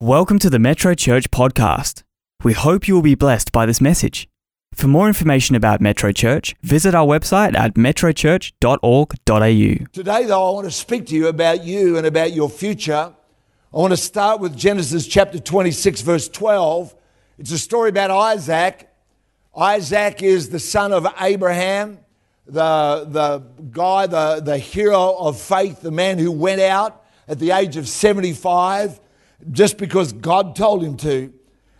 Welcome to the Metro Church podcast. We hope you will be blessed by this message. For more information about Metro Church, visit our website at metrochurch.org.au. Today, though, I want to speak to you about you and about your future. I want to start with Genesis chapter 26, verse 12. It's a story about Isaac. Isaac is the son of Abraham, the, the guy, the, the hero of faith, the man who went out at the age of 75 just because God told him to.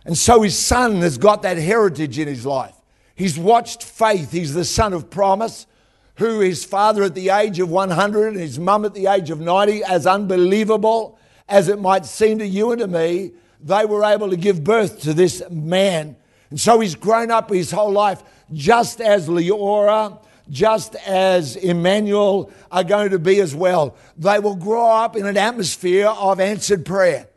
And so his son has got that heritage in his life. He's watched faith. He's the son of promise, who his father at the age of 100 and his mum at the age of 90, as unbelievable as it might seem to you and to me, they were able to give birth to this man. And so he's grown up his whole life just as Leora, just as Emmanuel are going to be as well. They will grow up in an atmosphere of answered prayer.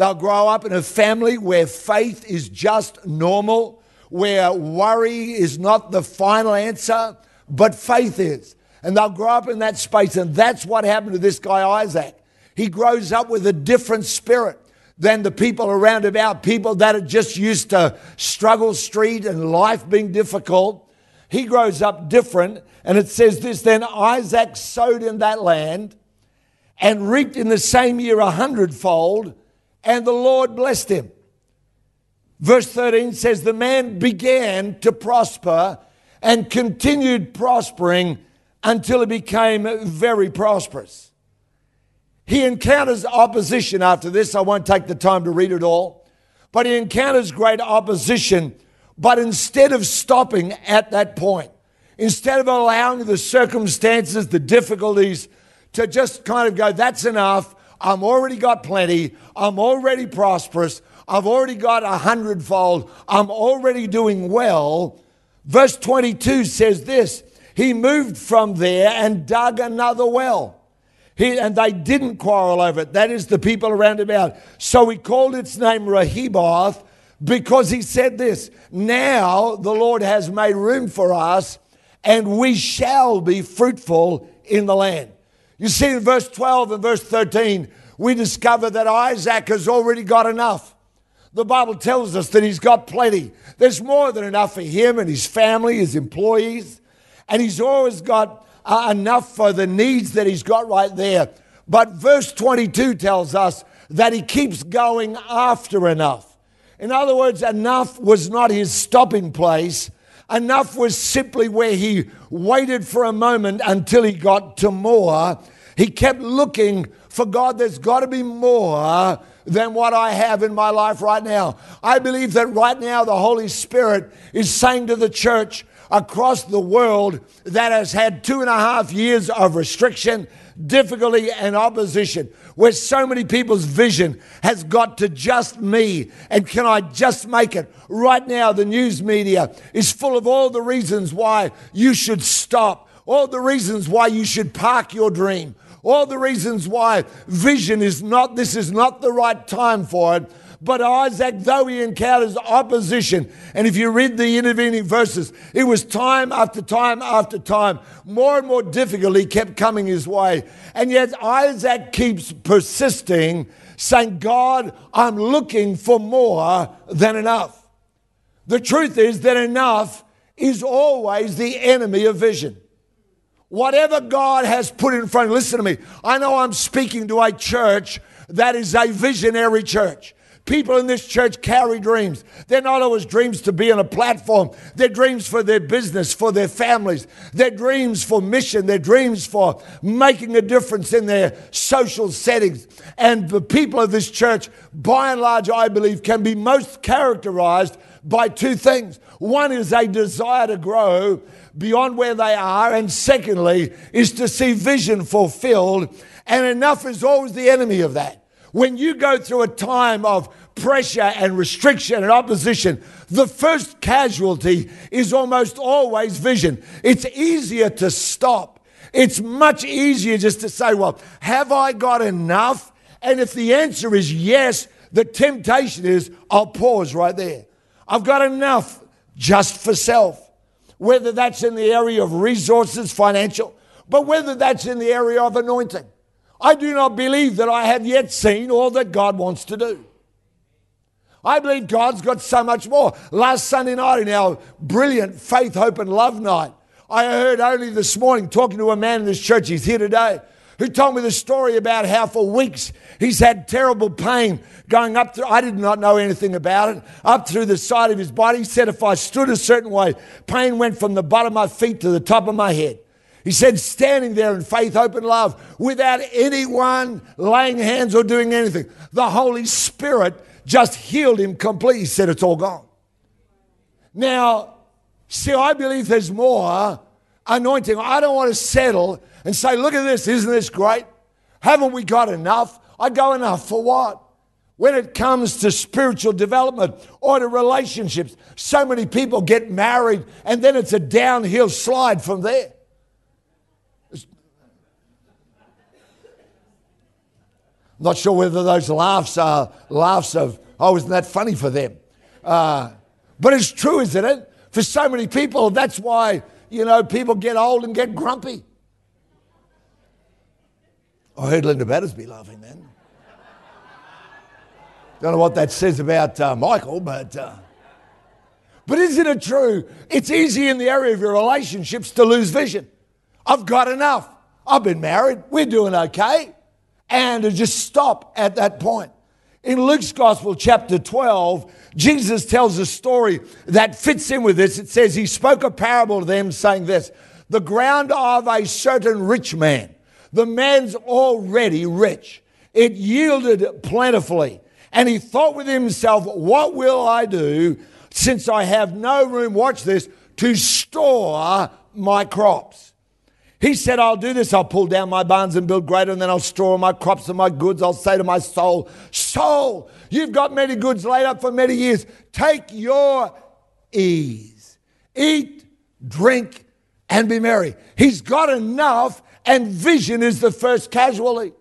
They'll grow up in a family where faith is just normal, where worry is not the final answer, but faith is. And they'll grow up in that space. And that's what happened to this guy, Isaac. He grows up with a different spirit than the people around about, people that are just used to struggle street and life being difficult. He grows up different. And it says this then Isaac sowed in that land and reaped in the same year a hundredfold and the Lord blessed him. Verse 13 says, The man began to prosper and continued prospering until he became very prosperous. He encounters opposition after this. I won't take the time to read it all, but he encounters great opposition. But instead of stopping at that point, instead of allowing the circumstances, the difficulties to just kind of go, that's enough, I'm already got plenty. I'm already prosperous. I've already got a hundredfold. I'm already doing well. Verse 22 says this He moved from there and dug another well. He, and they didn't quarrel over it. That is the people around about. So he called its name Rehoboth because he said this Now the Lord has made room for us, and we shall be fruitful in the land. You see, in verse 12 and verse 13, we discover that Isaac has already got enough. The Bible tells us that he's got plenty. There's more than enough for him and his family, his employees, and he's always got uh, enough for the needs that he's got right there. But verse 22 tells us that he keeps going after enough. In other words, enough was not his stopping place. Enough was simply where he waited for a moment until he got to more. He kept looking for God. There's got to be more than what I have in my life right now. I believe that right now the Holy Spirit is saying to the church across the world that has had two and a half years of restriction, difficulty, and opposition, where so many people's vision has got to just me and can I just make it? Right now, the news media is full of all the reasons why you should stop, all the reasons why you should park your dream, all the reasons why vision is not, this is not the right time for it. But Isaac, though he encounters opposition, and if you read the intervening verses, it was time after time after time, more and more difficulty kept coming his way. And yet Isaac keeps persisting, saying, God, I'm looking for more than enough. The truth is that enough is always the enemy of vision. Whatever God has put in front, listen to me. I know I'm speaking to a church that is a visionary church. People in this church carry dreams. They're not always dreams to be on a platform. They're dreams for their business, for their families. They're dreams for mission. They're dreams for making a difference in their social settings. And the people of this church, by and large, I believe, can be most characterized by two things. One is a desire to grow beyond where they are. And secondly, is to see vision fulfilled. And enough is always the enemy of that. When you go through a time of pressure and restriction and opposition, the first casualty is almost always vision. It's easier to stop. It's much easier just to say, well, have I got enough? And if the answer is yes, the temptation is, I'll pause right there. I've got enough just for self whether that's in the area of resources, financial, but whether that's in the area of anointing. I do not believe that I have yet seen all that God wants to do. I believe God's got so much more. Last Sunday night in our brilliant faith, hope, and love night, I heard only this morning talking to a man in this church, he's here today, who told me the story about how for weeks he's had terrible pain going up through, I did not know anything about it, up through the side of his body. He said if I stood a certain way, pain went from the bottom of my feet to the top of my head. He said, standing there in faith, hope, and love without anyone laying hands or doing anything. The Holy Spirit just healed him completely. He said, It's all gone. Now, see, I believe there's more anointing. I don't want to settle and say, Look at this, isn't this great? Haven't we got enough? I go enough for what? When it comes to spiritual development or to relationships, so many people get married and then it's a downhill slide from there. I'm Not sure whether those laughs are laughs of, oh, isn't that funny for them? Uh, but it's true, isn't it? For so many people, that's why, you know, people get old and get grumpy. I heard Linda Battersby laughing then. Don't know what that says about uh, Michael, but. Uh, but isn't it true? It's easy in the area of your relationships to lose vision. I've got enough. I've been married. We're doing okay and to just stop at that point. In Luke's Gospel, chapter 12, Jesus tells a story that fits in with this. It says, He spoke a parable to them, saying this The ground of a certain rich man, the man's already rich. It yielded plentifully. And he thought with himself, What will I do since I have no room, watch this, to store my crops? He said, I'll do this. I'll pull down my barns and build greater, and then I'll store my crops and my goods. I'll say to my soul, Soul, you've got many goods laid up for many years. Take your ease. Eat, drink, and be merry. He's got enough, and vision is the first casualty.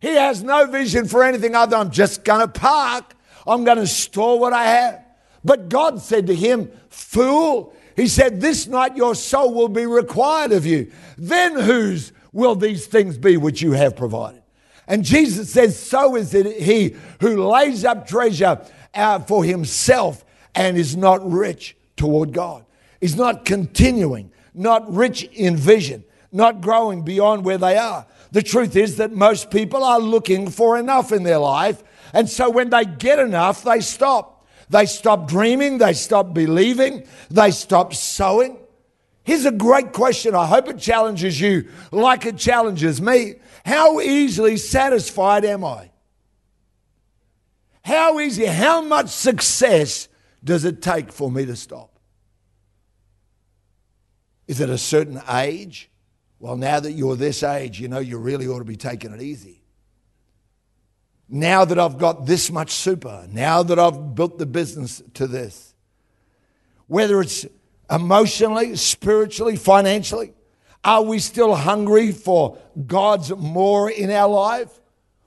He has no vision for anything other I'm just going to park. I'm going to store what I have. But God said to him, Fool, he said, This night your soul will be required of you. Then whose will these things be which you have provided? And Jesus says, So is it he who lays up treasure uh, for himself and is not rich toward God. Is not continuing, not rich in vision, not growing beyond where they are. The truth is that most people are looking for enough in their life. And so when they get enough, they stop. They stop dreaming, they stop believing, they stop sowing. Here's a great question. I hope it challenges you like it challenges me. How easily satisfied am I? How easy, how much success does it take for me to stop? Is it a certain age? Well, now that you're this age, you know you really ought to be taking it easy now that I've got this much super, now that I've built the business to this, whether it's emotionally, spiritually, financially, are we still hungry for God's more in our life?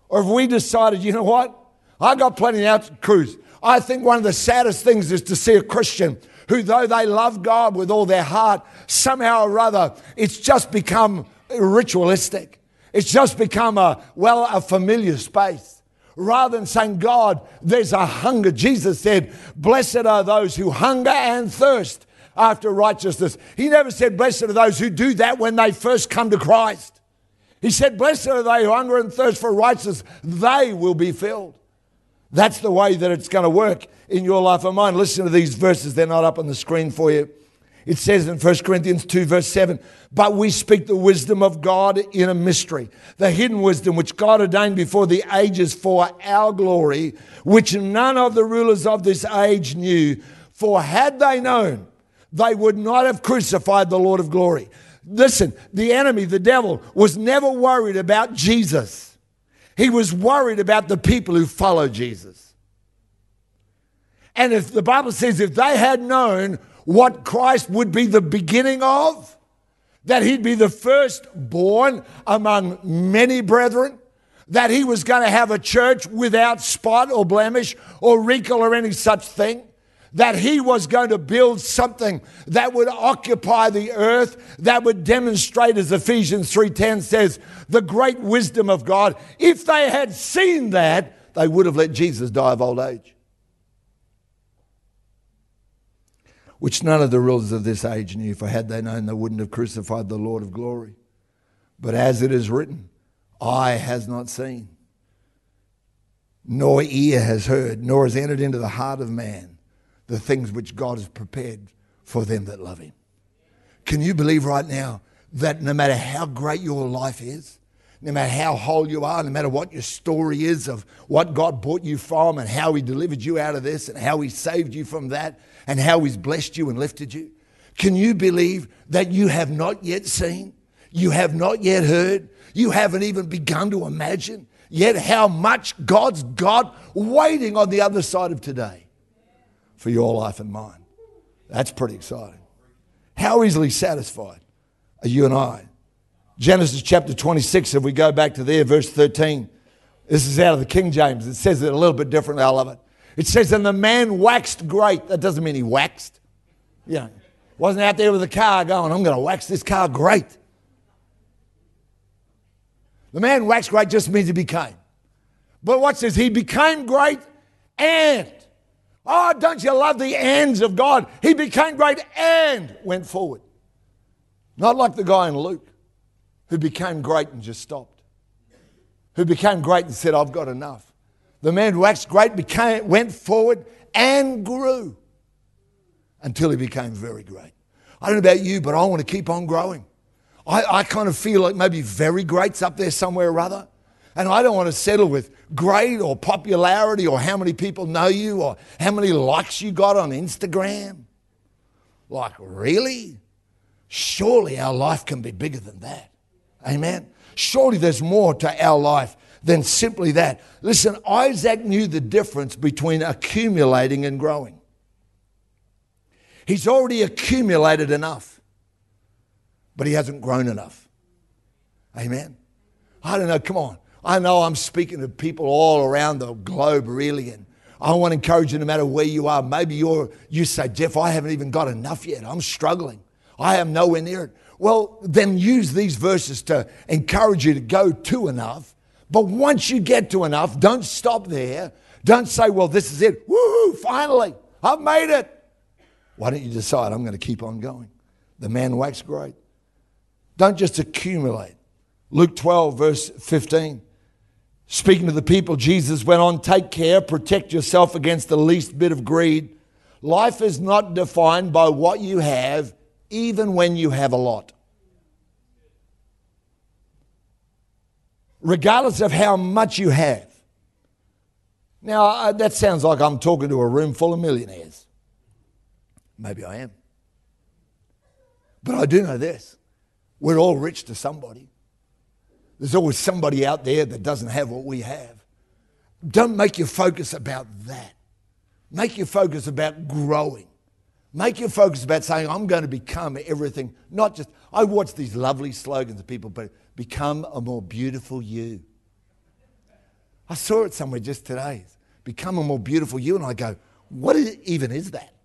Or have we decided, you know what? I got plenty out to cruise. I think one of the saddest things is to see a Christian who, though they love God with all their heart, somehow or other, it's just become ritualistic. It's just become a, well, a familiar space rather than saying, God, there's a hunger. Jesus said, Blessed are those who hunger and thirst after righteousness. He never said, Blessed are those who do that when they first come to Christ. He said, Blessed are they who hunger and thirst for righteousness, they will be filled. That's the way that it's going to work in your life and mine. Listen to these verses, they're not up on the screen for you. It says in 1 Corinthians 2, verse 7, but we speak the wisdom of God in a mystery, the hidden wisdom which God ordained before the ages for our glory, which none of the rulers of this age knew. For had they known, they would not have crucified the Lord of glory. Listen, the enemy, the devil, was never worried about Jesus. He was worried about the people who followed Jesus. And if the Bible says if they had known what Christ would be the beginning of, that he'd be the firstborn among many brethren, that he was going to have a church without spot or blemish or wrinkle or any such thing, that he was going to build something that would occupy the earth, that would demonstrate, as Ephesians 3.10 says, the great wisdom of God. If they had seen that, they would have let Jesus die of old age. which none of the rulers of this age knew, for had they known, they wouldn't have crucified the Lord of glory. But as it is written, eye has not seen, nor ear has heard, nor has entered into the heart of man the things which God has prepared for them that love him. Can you believe right now that no matter how great your life is, no matter how whole you are, no matter what your story is of what God brought you from and how He delivered you out of this and how He saved you from that and how He's blessed you and lifted you, can you believe that you have not yet seen, you have not yet heard, you haven't even begun to imagine yet how much God's got waiting on the other side of today for your life and mine? That's pretty exciting. How easily satisfied are you and I? Genesis chapter 26, if we go back to there, verse 13. This is out of the King James. It says it a little bit differently. I love it. It says, And the man waxed great. That doesn't mean he waxed. Yeah. Wasn't out there with a car going, I'm going to wax this car great. The man waxed great just means he became. But what says he became great and Oh, don't you love the ands of God? He became great and went forward. Not like the guy in Luke who became great and just stopped. Who became great and said, I've got enough. The man who acts great became, went forward and grew until he became very great. I don't know about you, but I want to keep on growing. I, I kind of feel like maybe very great's up there somewhere or other. And I don't want to settle with great or popularity or how many people know you or how many likes you got on Instagram. Like, really? Surely our life can be bigger than that. Amen. Surely there's more to our life than simply that. Listen, Isaac knew the difference between accumulating and growing. He's already accumulated enough, but he hasn't grown enough. Amen. I don't know, come on. I know I'm speaking to people all around the globe, really, and I want to encourage you no matter where you are. Maybe you're, you say, Geoff, I haven't even got enough yet. I'm struggling. I am nowhere near it. Well, then use these verses to encourage you to go to enough. But once you get to enough, don't stop there. Don't say, well, this is it. Woohoo, finally, I've made it. Why don't you decide I'm going to keep on going? The man waxed great. Don't just accumulate. Luke 12, verse 15. Speaking to the people, Jesus went on, take care, protect yourself against the least bit of greed. Life is not defined by what you have, even when you have a lot. Regardless of how much you have. Now, uh, that sounds like I'm talking to a room full of millionaires. Maybe I am. But I do know this we're all rich to somebody. There's always somebody out there that doesn't have what we have. Don't make your focus about that. Make your focus about growing. Make your focus about saying, I'm going to become everything. Not just, I watch these lovely slogans of people, but become a more beautiful you. I saw it somewhere just today. Become a more beautiful you. And I go, what even is that?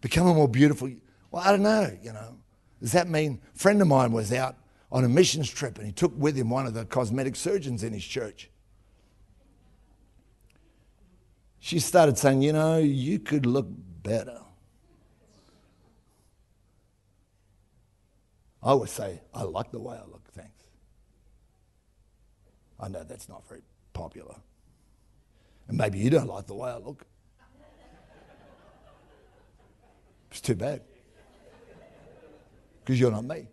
Become a more beautiful you. Well, I don't know, you know. Does that mean, friend of mine was out on a missions trip and he took with him one of the cosmetic surgeons in his church. She started saying, You know, you could look better. I always say, I like the way I look, thanks. I know that's not very popular. And maybe you don't like the way I look. It's too bad. Because you're not me.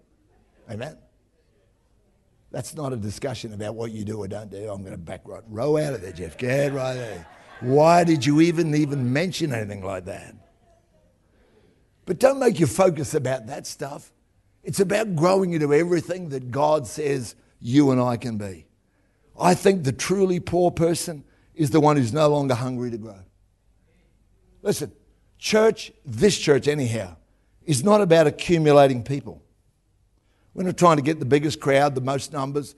Amen. That's not a discussion about what you do or don't do. I'm going to back right row out of there, Geoff. Get right there. Why did you even even mention anything like that? But don't make your focus about that stuff. It's about growing into everything that God says you and I can be. I think the truly poor person is the one who's no longer hungry to grow. Listen, church, this church anyhow, is not about accumulating people. We're not trying to get the biggest crowd, the most numbers.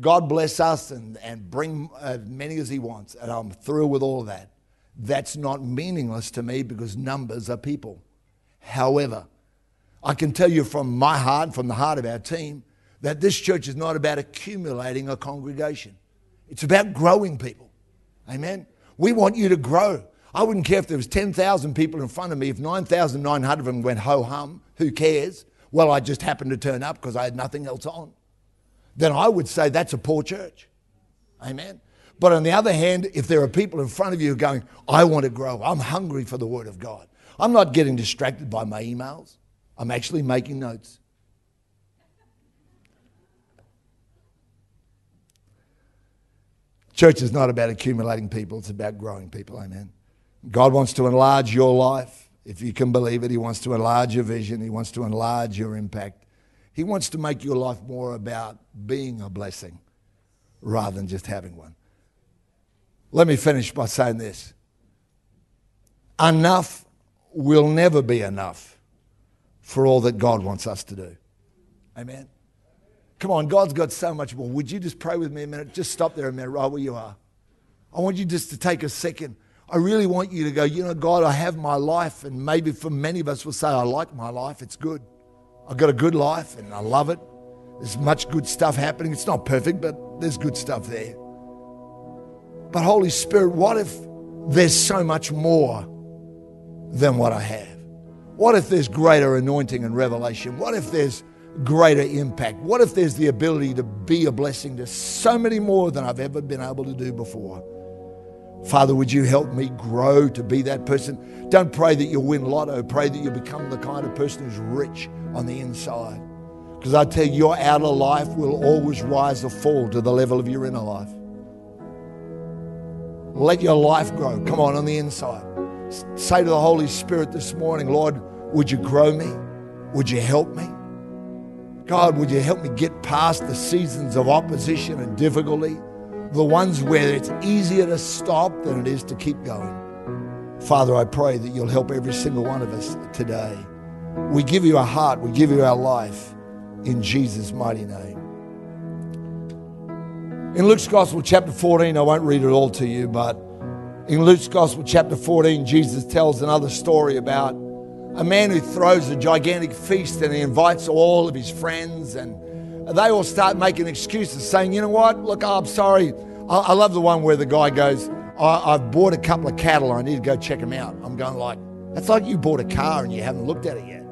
God bless us and, and bring as many as He wants. And I'm through with all of that. That's not meaningless to me because numbers are people. However, I can tell you from my heart, from the heart of our team, that this church is not about accumulating a congregation. It's about growing people. Amen. We want you to grow. I wouldn't care if there was 10,000 people in front of me. If 9,900 of them went ho hum, who cares? Well, I just happened to turn up because I had nothing else on. Then I would say that's a poor church. Amen. But on the other hand, if there are people in front of you going, I want to grow, I'm hungry for the Word of God, I'm not getting distracted by my emails, I'm actually making notes. Church is not about accumulating people, it's about growing people. Amen. God wants to enlarge your life. If you can believe it, He wants to enlarge your vision, He wants to enlarge your impact. He wants to make your life more about being a blessing rather than just having one. Let me finish by saying this enough will never be enough for all that God wants us to do. Amen. Come on, God's got so much more. Would you just pray with me a minute? Just stop there a minute, right where you are. I want you just to take a second. I really want you to go, you know, God, I have my life. And maybe for many of us will say, I like my life. It's good. I've got a good life and I love it. There's much good stuff happening. It's not perfect, but there's good stuff there. But Holy Spirit, what if there's so much more than what I have? What if there's greater anointing and revelation? What if there's greater impact? What if there's the ability to be a blessing to so many more than I've ever been able to do before? Father, would you help me grow to be that person? Don't pray that you'll win lotto. Pray that you become the kind of person who's rich on the inside. Because I tell you, your outer life will always rise or fall to the level of your inner life. Let your life grow. Come on, on the inside. Say to the Holy Spirit this morning, Lord, would you grow me? Would you help me? God, would you help me get past the seasons of opposition and difficulty, the ones where it's easier to stop than it is to keep going? Father, I pray that you'll help every single one of us today. We give you our heart, we give you our life in Jesus' mighty name. In Luke's Gospel, chapter 14, I won't read it all to you, but in Luke's Gospel, chapter 14, Jesus tells another story about a man who throws a gigantic feast and he invites all of his friends and they all start making excuses saying, you know what, look, I'm sorry. I, I love the one where the guy goes, I, have bought a couple of cattle. I need to go check them out. I'm going like, that's like you bought a car and you haven't looked at it yet.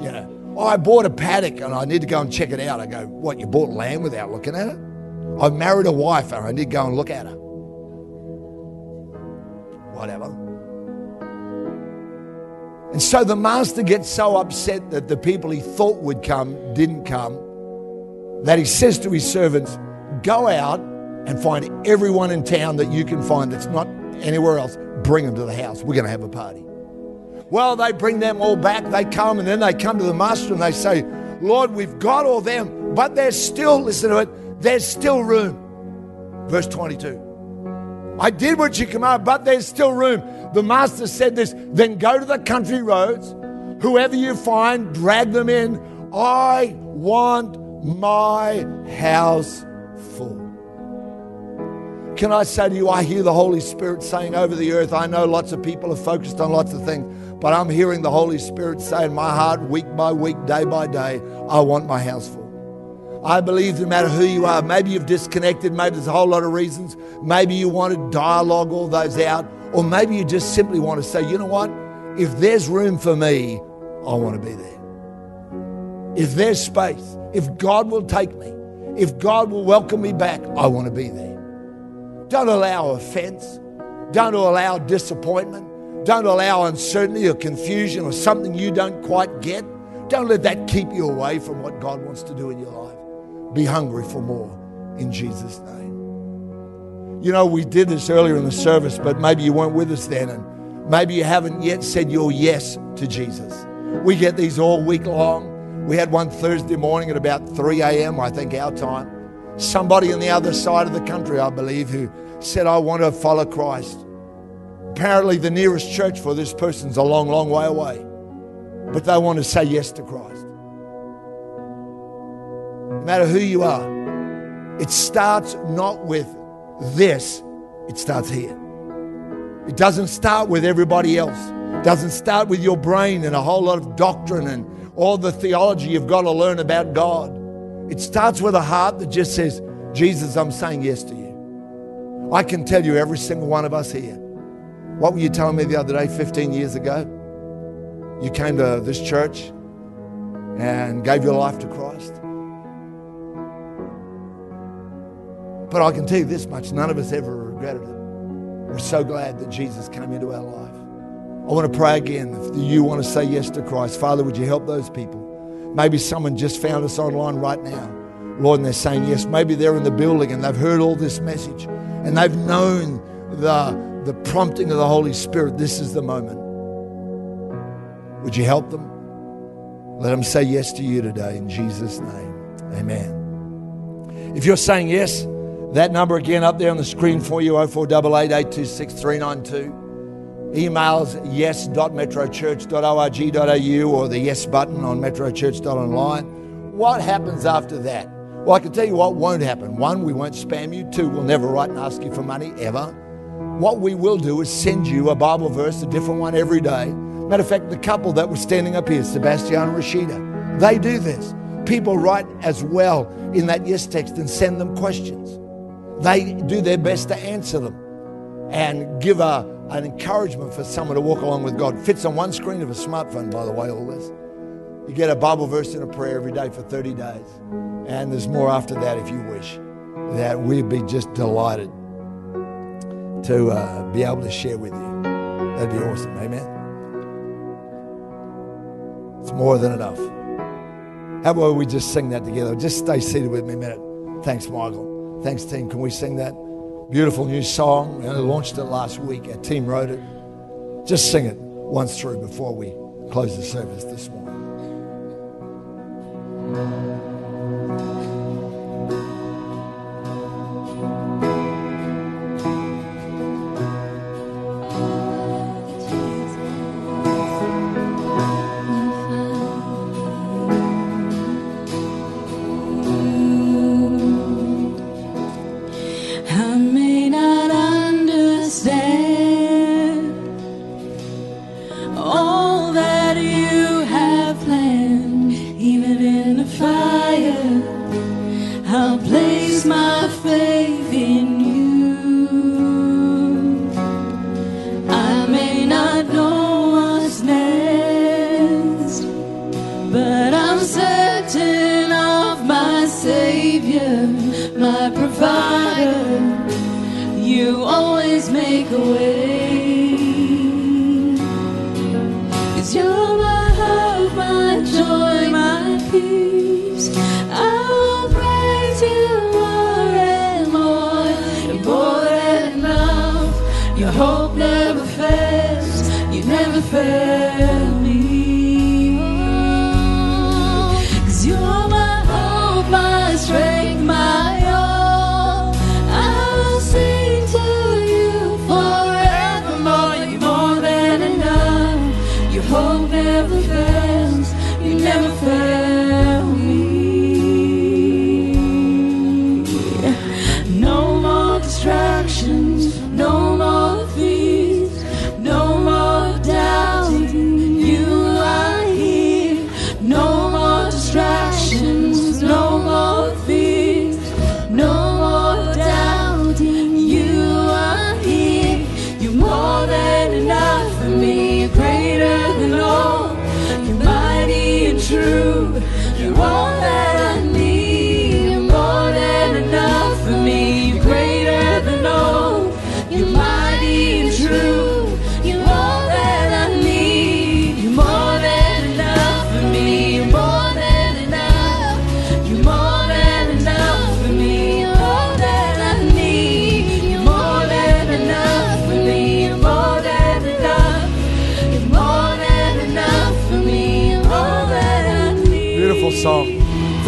You know, oh, I bought a paddock and I need to go and check it out. I go, what, you bought land without looking at it? I've married a wife and I need to go and look at her. Whatever. And so the master gets so upset that the people he thought would come didn't come that he says to his servants, Go out and find everyone in town that you can find that's not anywhere else. Bring them to the house. We're going to have a party. Well, they bring them all back. They come and then they come to the master and they say, Lord, we've got all them, but there's still, listen to it, there's still room. Verse 22. I did what you commanded, but there's still room. The master said this then go to the country roads, whoever you find, drag them in. I want my house full. Can I say to you, I hear the Holy Spirit saying over the earth, I know lots of people are focused on lots of things, but I'm hearing the Holy Spirit say in my heart, week by week, day by day, I want my house full. I believe no matter who you are, maybe you've disconnected, maybe there's a whole lot of reasons. Maybe you want to dialogue all those out, or maybe you just simply want to say, you know what? If there's room for me, I want to be there. If there's space, if God will take me, if God will welcome me back, I want to be there. Don't allow offense. Don't allow disappointment. Don't allow uncertainty or confusion or something you don't quite get. Don't let that keep you away from what God wants to do in your life. Be hungry for more in Jesus' name. You know, we did this earlier in the service, but maybe you weren't with us then, and maybe you haven't yet said your yes to Jesus. We get these all week long. We had one Thursday morning at about 3 a.m., I think, our time. Somebody on the other side of the country, I believe, who said, I want to follow Christ. Apparently, the nearest church for this person's a long, long way away, but they want to say yes to Christ no matter who you are, it starts not with this, it starts here. It doesn't start with everybody else. It doesn't start with your brain and a whole lot of doctrine and all the theology you've got to learn about God. It starts with a heart that just says, Jesus, I'm saying yes to you. I can tell you, every single one of us here, What were you telling me the other day, 15 years ago? You came to this church and gave your life to Christ. But I can tell you this much none of us ever regretted it. We're so glad that Jesus came into our life. I want to pray again. If you want to say yes to Christ, Father, would you help those people? Maybe someone just found us online right now, Lord, and they're saying yes. Maybe they're in the building and they've heard all this message and they've known the, the prompting of the Holy Spirit. This is the moment. Would you help them? Let them say yes to you today in Jesus' name. Amen. If you're saying yes, that number again up there on the screen for you 0488 826 392. Emails yes.metrochurch.org.au or the yes button on metrochurch.online. What happens after that? Well, I can tell you what won't happen. One, we won't spam you. Two, we'll never write and ask you for money ever. What we will do is send you a Bible verse, a different one every day. Matter of fact, the couple that was standing up here, Sebastian and Rashida, they do this. People write as well in that yes text and send them questions. They do their best to answer them and give a, an encouragement for someone to walk along with God. Fits on one screen of a smartphone, by the way, all this. You get a Bible verse and a prayer every day for 30 days. And there's more after that if you wish. That we'd be just delighted to uh, be able to share with you. That'd be awesome. Amen. It's more than enough. How about we just sing that together? Just stay seated with me a minute. Thanks, Michael. Thanks, team. Can we sing that? Beautiful new song. We only launched it last week. Our team wrote it. Just sing it once through before we close the service this morning. Your hope never fails, you never fail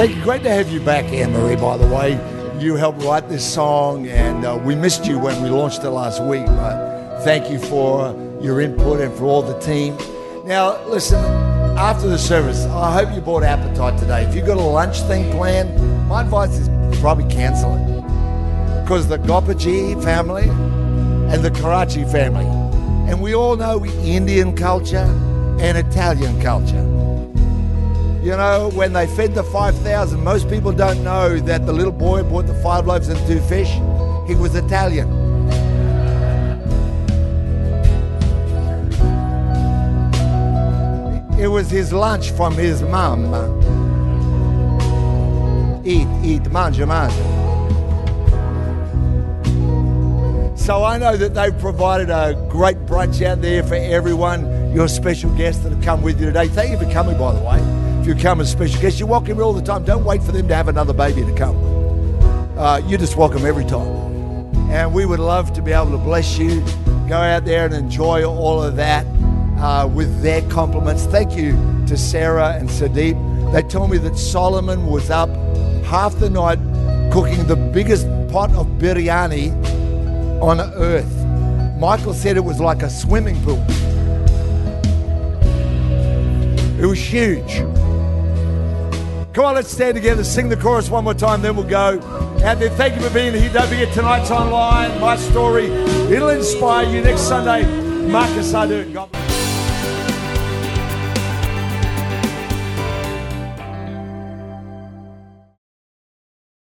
Thank you. Great to have you back, Anne Marie, by the way. You helped write this song, and uh, we missed you when we launched it last week. But thank you for your input and for all the team. Now, listen, after the service, I hope you bought appetite today. If you've got a lunch thing planned, my advice is probably cancel it. Because the Gopaji family and the Karachi family, and we all know Indian culture and Italian culture. You know, when they fed the 5,000, most people don't know that the little boy bought the five loaves and two fish. He was Italian. It was his lunch from his mum. Eat, eat, manja, manja. So I know that they've provided a great brunch out there for everyone, your special guests that have come with you today. Thank you for coming, by the way. If you come as special guests, you're welcome here all the time. Don't wait for them to have another baby to come. Uh, you just welcome every time. And we would love to be able to bless you. Go out there and enjoy all of that uh, with their compliments. Thank you to Sarah and Sadeep. They told me that Solomon was up half the night cooking the biggest pot of biryani on earth. Michael said it was like a swimming pool. It was huge. Come on, let's stand together, sing the chorus one more time, then we'll go. Out there, thank you for being here. Don't forget tonight's online. My story, it'll inspire you next Sunday. Marcus Ardern. God.